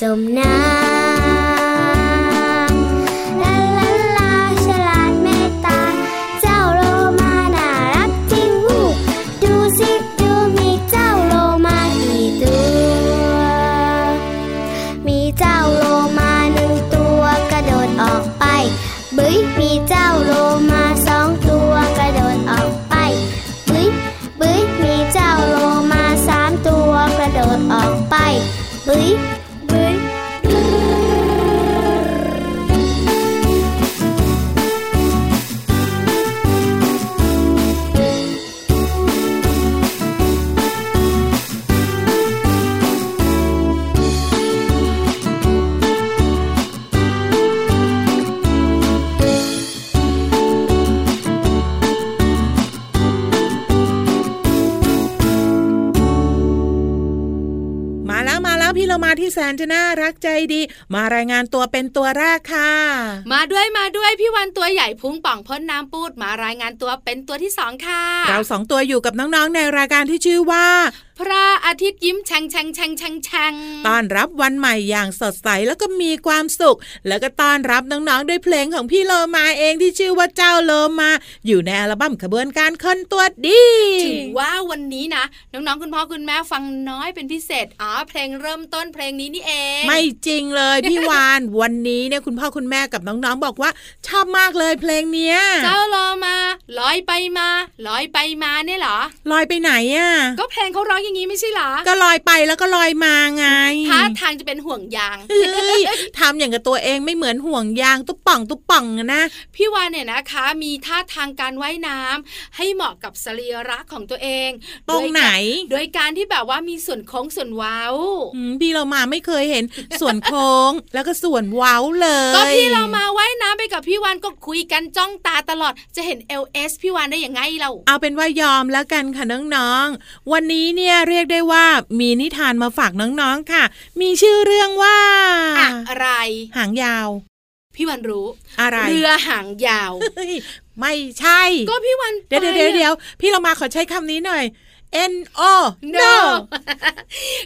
กำลังจมน้ำ พี่เรามาที่แสนจะน่ารักใจดี มารายงานตัวเป็นตัวแรกค่ะ มาด้วยมาด้วยพี่วันตัวใหญ่พุงป่องพ่นน้ำปูดมารายงานตัวเป็นตัวที่สองค่ะ เราสองตัวอยู่กับน้องๆในรายการที่ชื่อว่า พระอาทิตย์ยิ้มแฉ่งแฉ่งแฉ่งแฉ่งแฉ่งต้อนรับวันใหม่อย่างสดใสแล้วก็มีความสุข แล้วก็ต้อนรับน้องๆด้วยเพลงของพี่โลมาเองที่ชื่อว่าเจ้าโลมา อยู่ในอัลบั้มขบวนการคนตัวดีถือว่าวันนี้นะ น้องๆคุณพ่อคุณแม่ฟังน้อยเป็นพิเศษอ๋อเพลงเริ่มต้นเพลงนี้นี่เอง ไม่จริงเลยพี่วานวันนี้เนี่ยคุณพ่อคุณแม่กับน้องๆบอกว่าชอบมากเลยเพลงเนี้ยเจ้าโลมาลอยไปมาลอยไปมาเนี่ยเหรอลอยไปไหนอะก็เพลงเขาร้องอย่างนี้ไม่ใช่เหรอ ก็ลอยไปแล้วก็ลอยมาไงท่าทางจะเป็นห่วงยางเฮ้ยทำอย่างกับตัวเองไม่เหมือนห่วงยางตุ๊บป่องตุ๊บป่องอะนะ พี่วานเนี่ยนะคะ มีท่าทางการว่ายน้ำให้เหมาะกับสรีระของตัวเอง ตรงไหน โดยการที่แบบว่ามีส่วนโค้งส่วนเว้าอืมพี่เรามาไม่เคยเห็นส่วนโค้งแล้วก็ส่วนเว้าเลย ก็พี่เรามาว่ายน้ำไปกับพี่วานก็คุยกันจ้องตาตลอดจะเห็น LS พี่วานได้ยังไงเรา เอาเป็นว่ายอมแล้วกันค่ะน้องๆวันนี้เนี่ยเรียกได้ว่ามีนิทานมาฝากน้องๆค่ะ มีชื่อเรื่องว่า อะไร หางยาว พี่วันรู้ อะไร เรือหางยาวเฮ้ยไม่ใช่ ก็พี่วันเดี๋ยวเดี๋ยวไปเดี๋ยวอะเดี๋ยวพี่เรามาขอใช้คำนี้หน่อย N O no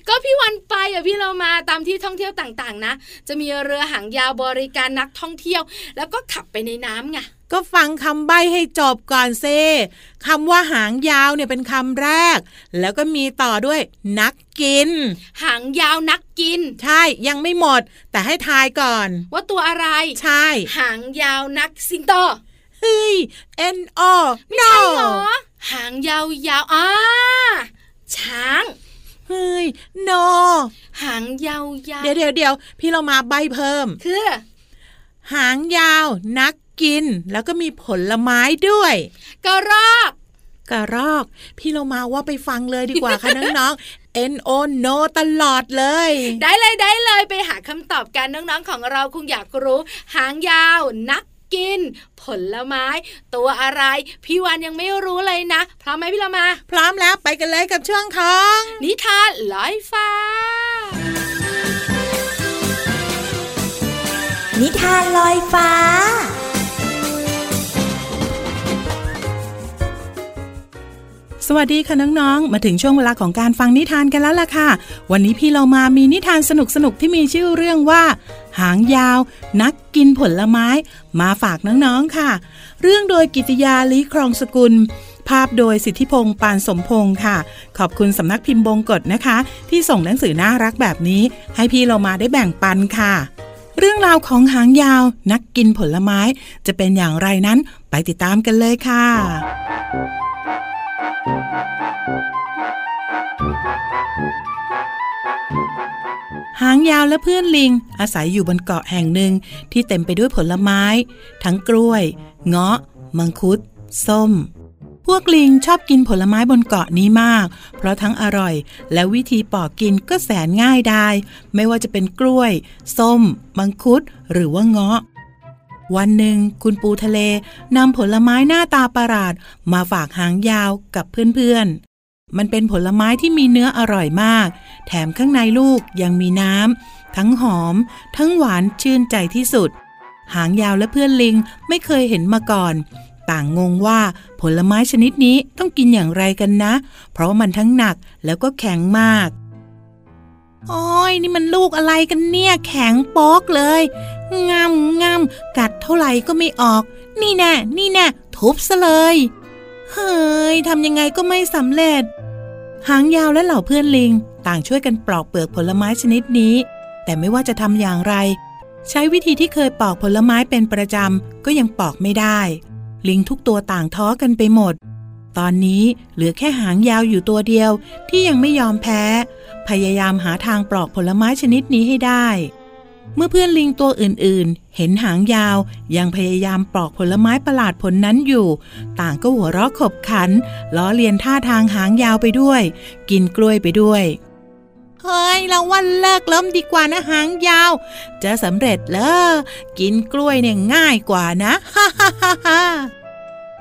ก็พี่วันไปอะพี่เรามาตามที่ท่องเที่ยวต่างๆ นะ จะมีเรือหางยาวบริการนักท่องเที่ยว แล้วก็ขับไปในน้ำไงก็ฟังคำใบ้ให้จบก่อนเซคำว่าหางยาวเนี่ยเป็นคำแรก แล้วก็มีต่อด้วยนักกิน หางยาวนักกิน ใช่ยังไม่หมด แต่ให้ทายก่อน ว่าตัวอะไร ใช่ หางยาวนักสิงโต เฮ้ย N O ไม่ใช่เหรอหางยาวยาวอ่าช้างเฮ้ย no หางยาวยาวเดี๋ยวเดี๋ยวเดี๋ยวพี่เรามาใบเพิ่ม คือ หางยาวนักกิน แล้วก็มีผลไม้ด้วย กระรอกกระรอก พี่เรามาว่าไปฟังเลยดีกว่าค่ะน้องๆ N O no ตลอดเลย ได้เลยได้เลยไปหาคำตอบกันน้องๆของเราคงอยากรู้ หางยาวนัก กิน ผลไม้ ตัวอะไร พี่วานยังไม่รู้เลยนะ พร้อมไหมพี่เรามา พร้อมแล้วไปกันเลยกับช่วงของ นิทานลอยฟ้า นิทานลอยฟ้า สวัสดีค่ะน้องๆ มาถึงช่วงเวลาของการฟังนิทานกันแล้วล่ะค่ะ วันนี้พี่เรามามีนิทานสนุกๆที่มีชื่อเรื่องว่า หางยาว นักกินผลไม้ มาฝากน้องๆค่ะ เรื่องโดยกิตยาลีครองสกุล ภาพโดยสิทธิพงศ์ปานสมพงศ์ค่ะ ขอบคุณสำนักพิมพ์บงกฎนะคะ ที่ส่งหนังสือน่ารักแบบนี้ ให้พี่เรามาได้แบ่งปันค่ะ เรื่องราวของหางยาว นักกินผลไม้ จะเป็นอย่างไรนั้น ไปติดตามกันเลยค่ะ หางยาวและเพื่อนลิงอาศัยอยู่บนเกาะแห่งหนึ่งที่เต็มไปด้วยผลไม้ ทั้งกล้วย เงาะ มังคุด ส้ม พวกลิงชอบกินผลไม้บนเกาะนี้มาก เพราะทั้งอร่อย และวิธีปอกกินก็แสนง่ายไดายไม่ว่าจะเป็นกล้วย ส้ม มังคุด หรือว่าเงาะ วันหนึ่งคุณปูทะเล นำผลไม้หน้าตาประหลาด มาฝากหางยาวกับเพื่อนๆ มันเป็นผลไม้ที่มีเนื้ออร่อยมาก แถมข้างในลูกยังมีน้ำ ทั้งหอม ทั้งหวานชื่นใจที่สุด หางยาวและเพื่อนลิงไม่เคยเห็นมาก่อน ต่างงงว่าผลไม้ชนิดนี้ต้องกินอย่างไรกันนะ เพราะมันทั้งหนักแล้วก็แข็งมากโอ้ยนี่มันลูกอะไรกันเนี่ย แข็งป๊กเลย งามงามกัดเท่าไหร่ก็ไม่ออก นี่แน่ นี่แน่ ทุบซะเลย เฮ้ยทำยังไงก็ไม่สำเร็จ หางยาวและเหล่าเพื่อนลิง ต่างช่วยกันปลอกเปลือกผลไม้ชนิดนี้ แต่ไม่ว่าจะทำอย่างไร ใช้วิธีที่เคยปอกผลไม้เป็นประจำก็ยังปอกไม่ได้ ลิงทุกตัวต่างท้อกันไปหมด ตอนนี้เหลือแค่หางยาวอยู่ตัวเดียวที่ยังไม่ยอมแพ้ พยายามหาทางปลอกผลไม้ชนิดนี้ให้ได้ เมื่อเพื่อนลิงตัวอื่นๆ เห็นหางยาวยังพยายามปลอกผลไม้ประหลาดผลนั้นอยู่ ต่างก็หัวเราะขบขัน ล้อเลียนท่าทางหางยาวไปด้วย กินกล้วยไปด้วย เฮ้ย เราวันเลิกล้มดีกว่านะหางยาว จะสำเร็จเลอกินกล้วยเนี่ยง่ายกว่านะฮ่าฮ่าฮ่า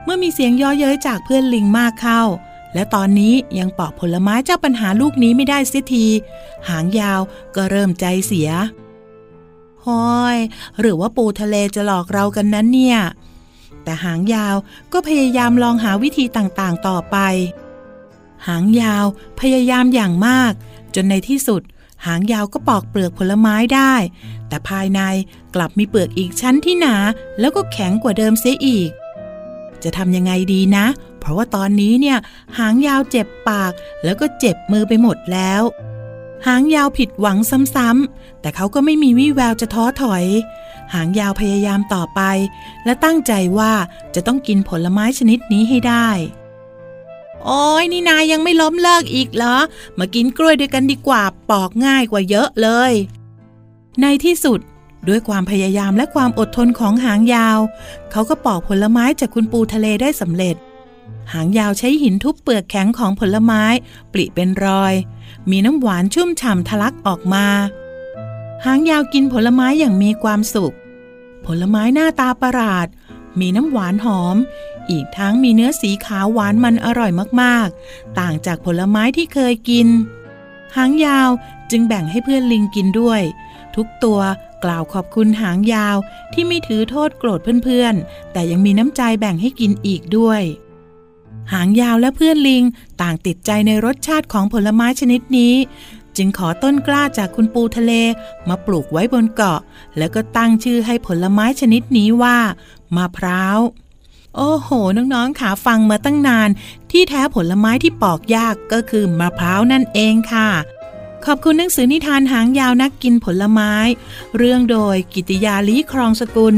เมื่อมีเสียงย่อเย้ยจากเพื่อนลิงมากเข้า และตอนนี้ยังปอกผลไม้เจ้าปัญหาลูกนี้ไม่ได้เสียที หางยาวก็เริ่มใจเสีย ฮอย หรือว่าปูทะเลจะหลอกเรากันนั้นเนี่ย แต่หางยาวก็พยายามลองหาวิธีต่างๆต่อไป หางยาวพยายามอย่างมาก จนในที่สุด หางยาวก็ปอกเปลือกผลไม้ได้ แต่ภายในกลับมีเปลือกอีกชั้นที่หนา แล้วก็แข็งกว่าเดิมเสียอีก จะทำยังไงดีนะ เพราะว่าตอนนี้เนี่ย หางยาวเจ็บปากแล้วก็เจ็บมือไปหมดแล้ว หางยาวผิดหวังซ้ำๆแต่เขาก็ไม่มีวี่แววจะท้อถอย หางยาวพยายามต่อไป และตั้งใจว่าจะต้องกินผลไม้ชนิดนี้ให้ได้ โอ้ยนี่นายยังไม่ล้มเลิกอีกเหรอ มากินกล้วยด้วยกันดีกว่าปอกง่ายกว่าเยอะเลย ในที่สุดด้วยความพยายามและความอดทนของหางยาว เขาก็ปอกผลไม้จากคุณปูทะเลได้สำเร็จ หางยาวใช้หินทุบเปลือกแข็งของผลไม้ ปลิเป็นรอย มีน้ำหวานชุ่มฉ่ำทะลักออกมา หางยาวกินผลไม้อย่างมีความสุข ผลไม้หน้าตาประหลาด มีน้ำหวานหอม อีกทั้งมีเนื้อสีขาวหวานมันอร่อยมากๆ ต่างจากผลไม้ที่เคยกิน หางยาวจึงแบ่งให้เพื่อนลิงกินด้วย ทุกตัวกล่าวขอบคุณหางยาวที่ไม่ถือโทษโกรธเพื่อนๆ แต่ยังมีน้ำใจแบ่งให้กินอีกด้วย หางยาวและเพื่อนลิงต่างติดใจในรสชาติของผลไม้ชนิดนี้ จึงขอต้นกล้าจากคุณปูทะเลมาปลูกไว้บนเกาะ แล้วก็ตั้งชื่อให้ผลไม้ชนิดนี้ว่ามะพร้าวโอ้โห น้องๆขาฟังมาตั้งนาน ที่แท้ผลไม้ที่ปอกยากก็คือมะพร้าวนั่นเองค่ะ ขอบคุณหนังสือนิทานหางยาวนักกินผลไม้ เรื่องโดยกิติยาลีครองสกุล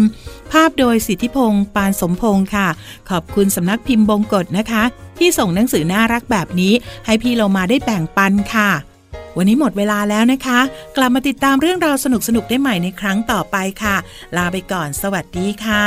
ภาพโดยสิทธิพงศ์ปานสมพงศ์ค่ะ ขอบคุณสำนักพิมพ์บงกฎนะคะ ที่ส่งหนังสือน่ารักแบบนี้ ให้พี่เรามาได้แบ่งปันค่ะ วันนี้หมดเวลาแล้วนะคะ กลับมาติดตามเรื่องราวสนุกๆได้ใหม่ในครั้งต่อไปค่ะ ลาไปก่อน สวัสดีค่ะ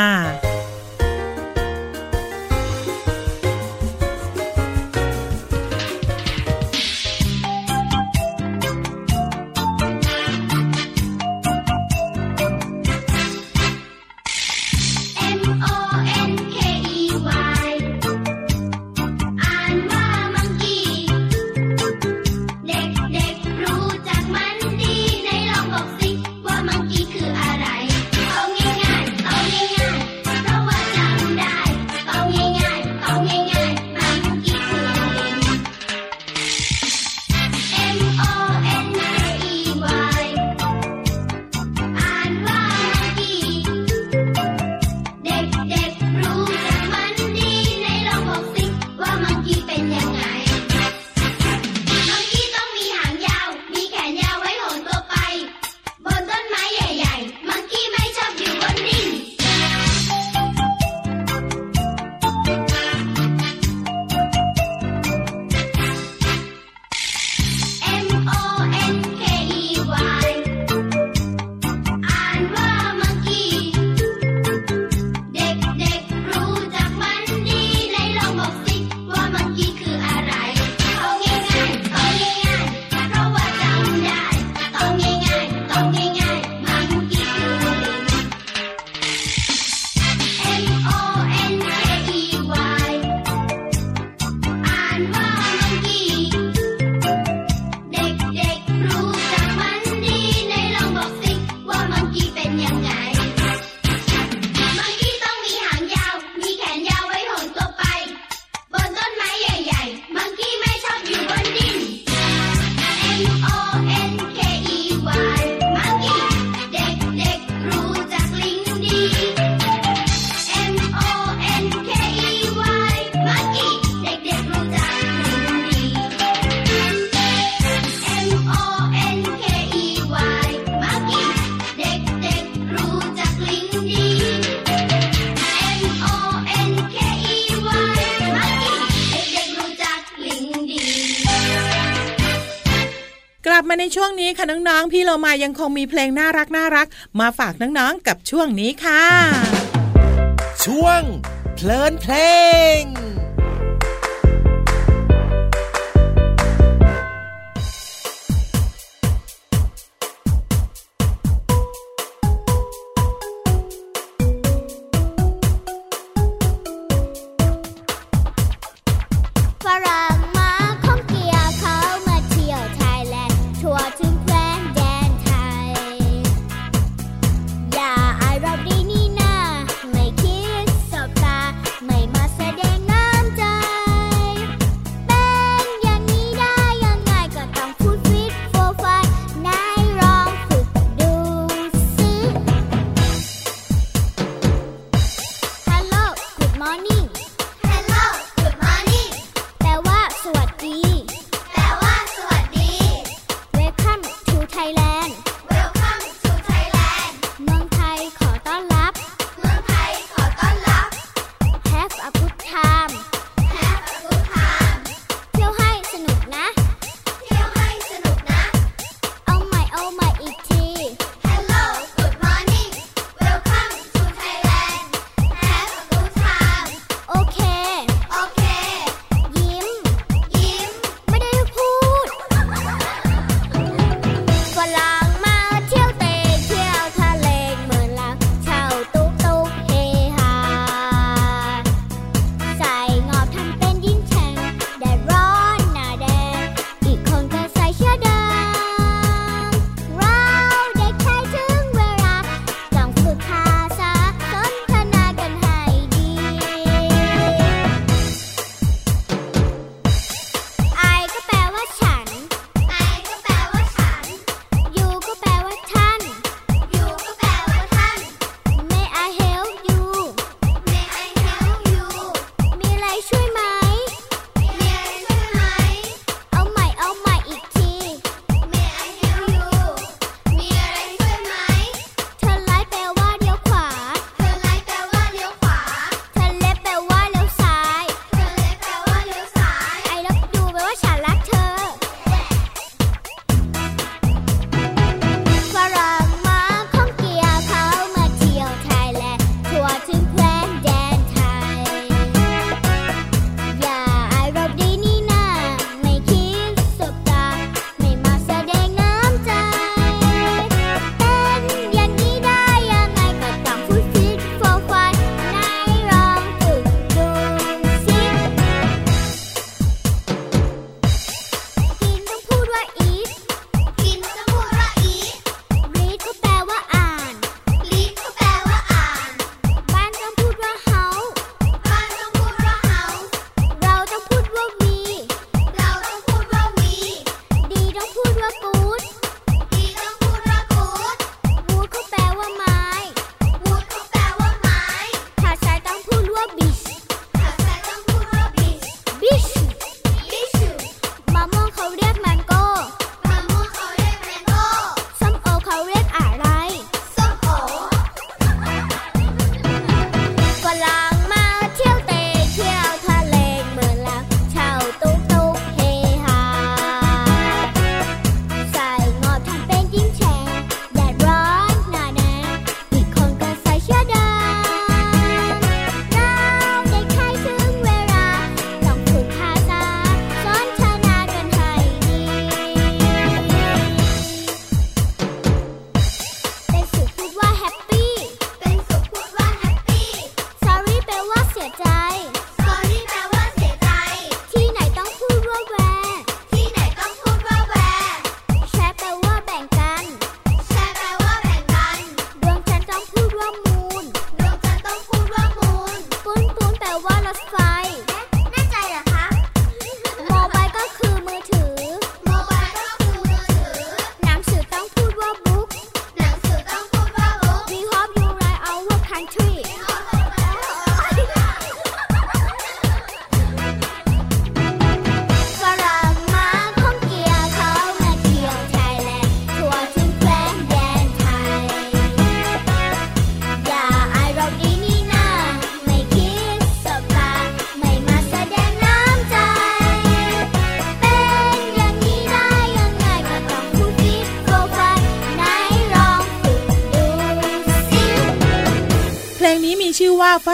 นี้ค่ะน้องๆ พี่เรามายังคงมีเพลงน่ารักน่ารักมาฝากน้องๆ กับช่วงนี้ค่ะ ช่วงเพลินเพลง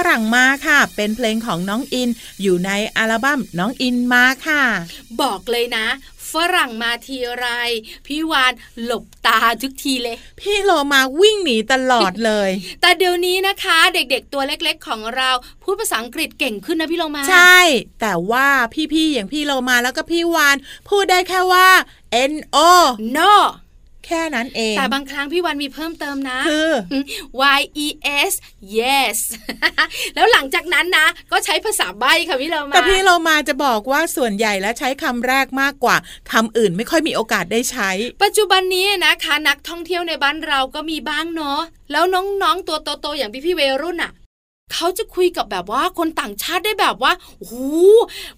รั่งมาค่ะ เป็นเพลงของน้องอินอยู่ในอัลบั้มน้องอินมาค่ะ บอกเลยนะฝรั่งมาทีไร พี่วานหลบตาทุกทีเลย พี่โลมาวิ่งหนีตลอดเลย แต่เดี๋ยวนี้นะคะ เด็กๆตัวเล็กๆของเรา พูดภาษาอังกฤษเก่งขึ้นนะพี่โลมา ใช่ แต่ว่าพี่ๆอย่างพี่โลมาแล้วก็พี่วาน พูดได้แค่ว่า N O no แค่นั้นเอง แต่บางครั้งพี่วันมีเพิ่มเติมนะคือ y e s yes แล้วหลังจากนั้นนะ ก็ใช้ภาษาใบ้ค่ะพี่เรามาแต่พี่โลมาจะบอกว่าส่วนใหญ่แล้วใช้คำแรกมากกว่าคำอื่นไม่ค่อยมีโอกาสได้ใช้ ปัจจุบันนี้นะคะ นักท่องเที่ยวในบ้านเราก็มีบ้างเนาะแล้วน้องๆตัวโตๆอย่างพี่ๆเวรุ่นอะ เขาจะคุยกับแบบว่าคนต่างชาติได้แบบว่าโอ้โห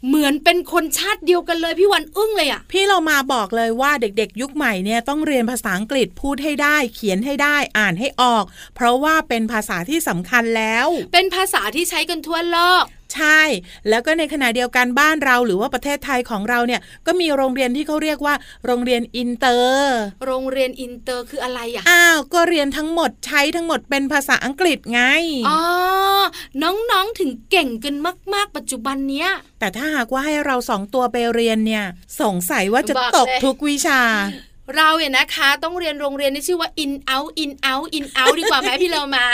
เหมือนเป็นคนชาติเดียวกันเลยพี่วันอึ้งเลยอะพี่เรามาบอกเลยว่าเด็กๆ ยุคใหม่เนี่ยต้องเรียนภาษาอังกฤษพพูดให้ได้ เขียนให้ได้อ่านให้ออก เพราะว่าเป็นภาษาที่สำคัญแล้ว เป็นภาษาที่ใช้กันทั่วโลก ใช่ แล้วก็ในขณะเดียวกันบ้านเราหรือว่าประเทศไทยของเราเนี่ยก็มีโรงเรียนที่เขาเรียกว่า โรงเรียนอินเตอร์ โรงเรียนอินเตอร์คืออะไรอะอ้าวก็เรียนทั้งหมดใช้ทั้งหมดเป็นภาษาอังกฤษไงอ๋อน้องๆถึงเก่งกันมากๆ ปัจจุบันเนี้ย แต่ถ้าหากว่าให้เราสองตัวไปเรียนเนี่ย สงสัยว่าจะบอกตกเลยทุกวิชา เราเนี่ยนะคะ ต้องเรียนโรงเรียนที่ชื่อว่า in out in out in out ดีกว่าไหมพี่เรามา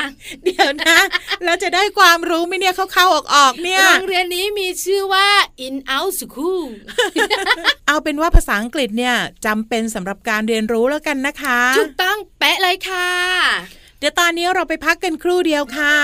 เดี๋ยวนะแล้วจะได้ความรู้ไหมเนี่ยเข้าๆออกๆเนี่ยโรงเรียนนี้มีชื่อว่า in out school เอาเป็นว่าภาษาอังกฤษเนี่ยจำเป็นสำหรับการเรียนรู้แล้วกันนะคะถูกต้องเป๊ะเลยค่ะ เดี๋ยวตอนนี้เราไปพักกันครู่เดียวค่ะ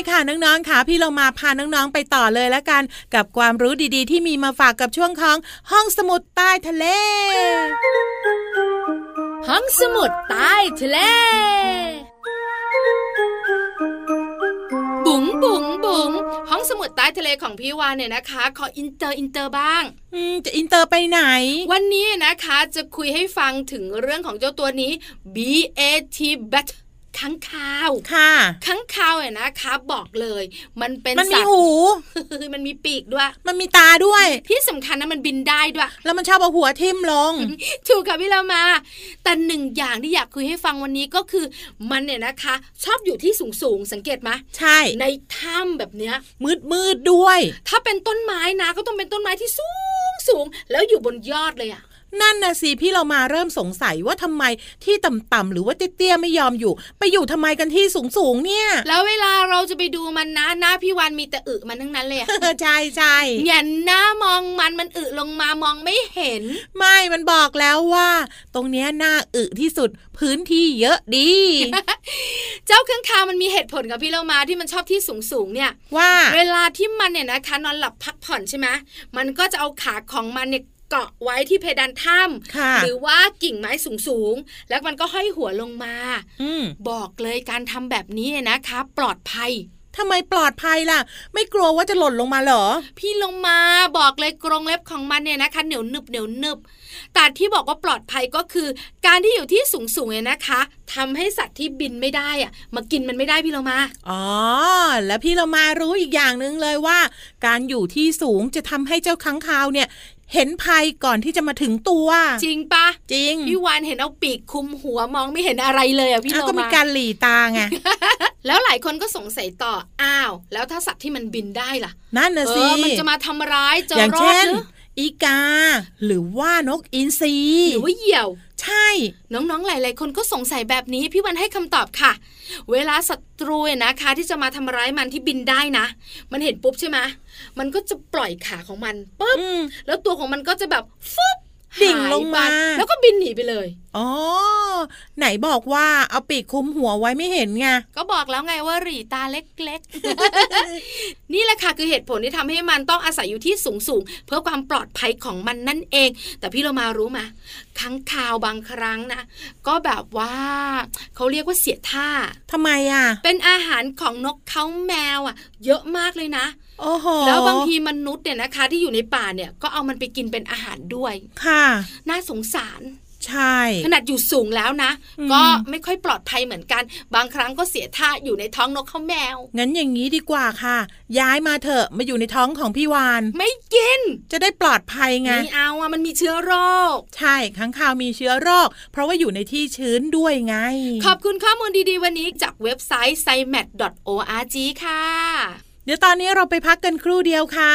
นช่วงนี้ค่ะน้องๆค่ะพี่เรามาพาน้องๆไปต่อเลยแล้วกัน กับความรู้ดีๆ ที่มีมาฝากกับช่วงของห้องสมุดใต้ทะเล ห้องสมุดใต้ทะเล บุ๋งบุ๋งบุ๋งห้องสมุดใต้ทะเลของพี่วานเนี่ยนะคะ ขอ inter inter บ้างอืมจะอินเตอร์ไปไหน วันนี้นะคะจะคุยให้ฟังถึงเรื่องของเจ้าตัวนี้ B A T bat ค้างคาวค่ะค้างคาวเนี่ยนะคะบอกเลย มันเป็นมันมีสัตว์หูมันมีปีกด้วย มันมีตาด้วย ที่สำคัญนะมันบินได้ด้วย แล้วมันชอบเอาหัวทิ่มลง ถูกค่ะพี่เรามา แต่หนึ่งอย่างที่อยากคุยให้ฟังวันนี้ก็คือ มันเนี่ยนะคะ ชอบอยู่ที่สูงสูงๆสังเกตไหมใช่ ในถ้ำแบบเนี้ย มืดมืดๆด้วย ถ้าเป็นต้นไม้นะ ก็ต้องเป็นต้นไม้ที่สูงสูงแล้วอยู่บนยอดเลยอะ นั่นนะสิพี่เรามาเริ่มสงสัยว่าทำไมที่ต่ำๆหรือว่าเตี้ยๆไม่ยอมอยู่ ไปอยู่ทำไมกันที่สูงๆเนี่ย แล้วเวลาเราจะไปดูมันนะหน้าพี่วันมีแต่อึมันทั้งนั้นเลยอะใช่ใช่แหงนหน้ามองมันมันอึลงมามองไม่เห็น ไม่มันบอกแล้วว่า ตรงเนี้ยน่าอึที่สุดพื้นที่เยอะดี เจ้าข้างคาวมันมีเหตุผลกับพี่เรามาที่มันชอบที่สูงสูงๆเนี่ยว่า เวลาที่มันเนี่ยนะคะนอนหลับพักผ่อนใช่ไหมมันก็จะเอาขาของมันเนี่ย เกาะไว้ที่เพดานถ้ค่ะำหรือว่ากิ่งไม้สูงๆ แล้วมันก็ห้อยหัวลงมาอืมบอกเลยการทำแบบนี้เนี่ยนะคะ ปลอดภัยทำไมปลอดภัยล่ะ ไม่กลัวว่าจะหล่นลงมาเหรอ พี่ลงมาบอกเลยกรงเล็บของมันเนี่ยนะคะเหนียวหนึบเหนียวหนึบแต่ที่บอกว่าปลอดภัยก็คือ การที่อยู่ที่สูงๆเนี่ยนะคะทำให้สัตว์ที่บินไม่ได้อะมากินมันไม่ได้พี่เรามา อ๋อ แล้วพี่เรามารู้อีกอย่างหนึ่งเลยว่า การอยู่ที่สูงจะทำให้เจ้าค้างคาวเนี่ย เห็นภัยก่อนที่จะมาถึงตัว จริงปะจริงพี่วานเห็นเอาปีกคลุมหัวมองไม่เห็นอะไรเลยอะพี่อะโลก็มีมาการหลีตาไงแล้วหลายคนก็สงสัยต่ออ้าว แล้วถ้าสัตว์ที่มันบินได้ล่ะนั่นนะเอสิอมันจะมาทำร้ายจะอย่างรอดเช่นหรืออีกา หรือว่านกอินทรีหรือว่าเหยี่ยวใช่ น้องๆ หลาย ๆ คนก็สงสัยแบบนี้พี่วันให้คำตอบค่ะ เวลาศัตรูเนี่ยนะคะ ที่จะมาทำร้ายมันที่บินได้นะ มันเห็นปุ๊บใช่ไหมมันก็จะปล่อยขาของมันปุ๊บอืมแล้วตัวของมันก็จะแบบฟึบ ดิ่งลงมาหยไปแล้วก็บินหนีไปเลยอ๋อไหนบอกว่าเอาปีกคลุมหัวไว้ไม่เห็นไงก็บอกแล้วไงว่าหรีตาเล็กๆ นี่แหละค่ะคือเหตุผลที่ทำให้มันต้องอาศัยอยู่ที่สูงๆ เพื่อความปลอดภัยของมันนั่นเอง แต่พี่เรามารู้ไหมครั้งคราวบางครั้งนะ ก็แบบว่าเขาเรียกว่าเสียท่าทำไมอะ เป็นอาหารของนกเขาแมวอะ เยอะมากเลยนะโอ้โห แล้วบางทีมนุษย์เนี่ยนะคะ ที่อยู่ในป่าเนี่ยก็เอามันไปกินเป็นอาหารด้วย ค่ะ น่าสงสารใช่ ขนาดอยู่สูงแล้วนะอืมก็ไม่ค่อยปลอดภัยเหมือนกัน บางครั้งก็เสียท่าอยู่ในท้องนกเขาแมว งั้นอย่างนี้ดีกว่าค่ะ ย้ายมาเถอะมาอยู่ในท้องของพี่วาน ไม่กิน จะได้ปลอดภัยไงไม่เอาอะมันมีเชื้อโรค ใช่ค้างคาวมีเชื้อโรค เพราะว่าอยู่ในที่ชื้นด้วยไง ขอบคุณข้อมูลดีๆวันนี้จากเว็บไซต์ s i m a t org ค่ะ เดี๋ยวตอนนี้เราไปพักกันครู่เดียวค่ะ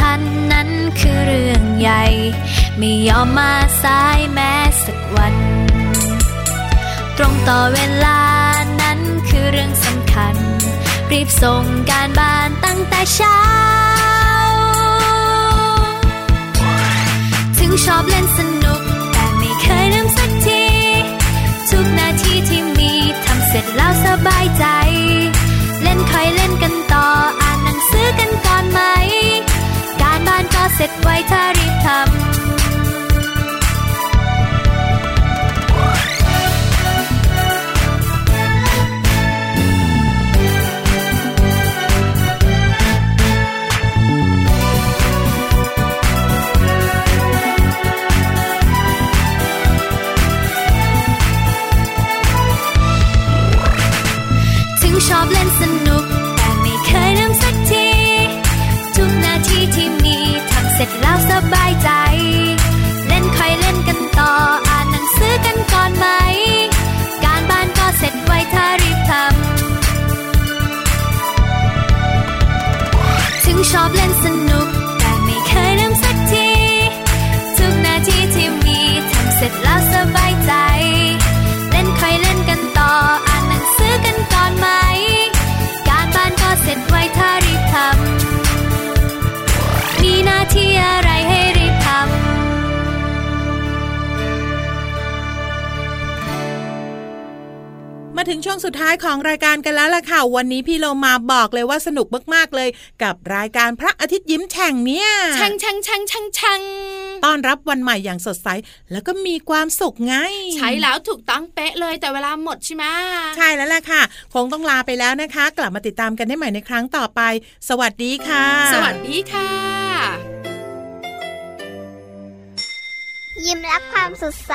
เรียนให้ทันนั้นคือเรื่องใหญ่ ไม่ยอมมาสายแม้สักวัน ตรงต่อเวลานั้นคือเรื่องสำคัญ รีบส่งการบ้านตั้งแต่เช้า ถึงชอบเล่นสนุก แต่ไม่เคยลืมสักที ทุกนาทีที่มีทำเสร็จแล้วสบายใจ เล่นคอยเล่นกัน เสร็จไวถ้ารี งช่วงสุดท้ายของรายการกันแล้วล่ะค่ะ วันนี้พี่เรามาบอกเลยว่าสนุกมากๆเลย กับรายการพระอาทิตย์ยิ้มแฉ่งเนี่ยช่างช่างช่างช่างช่างต้อนรับวันใหม่อย่างสดใส แล้วก็มีความสุขไง ใช้แล้วถูกต้องเป๊ะเลยแต่เวลาหมดใช่ไหมใช่แล้วล่ะค่ะ คงต้องลาไปแล้วนะคะ กลับมาติดตามกันได้ใหม่ในครั้งต่อไป สวัสดีค่ะ สวัสดีค่ะ ยิ้มรับความสดใส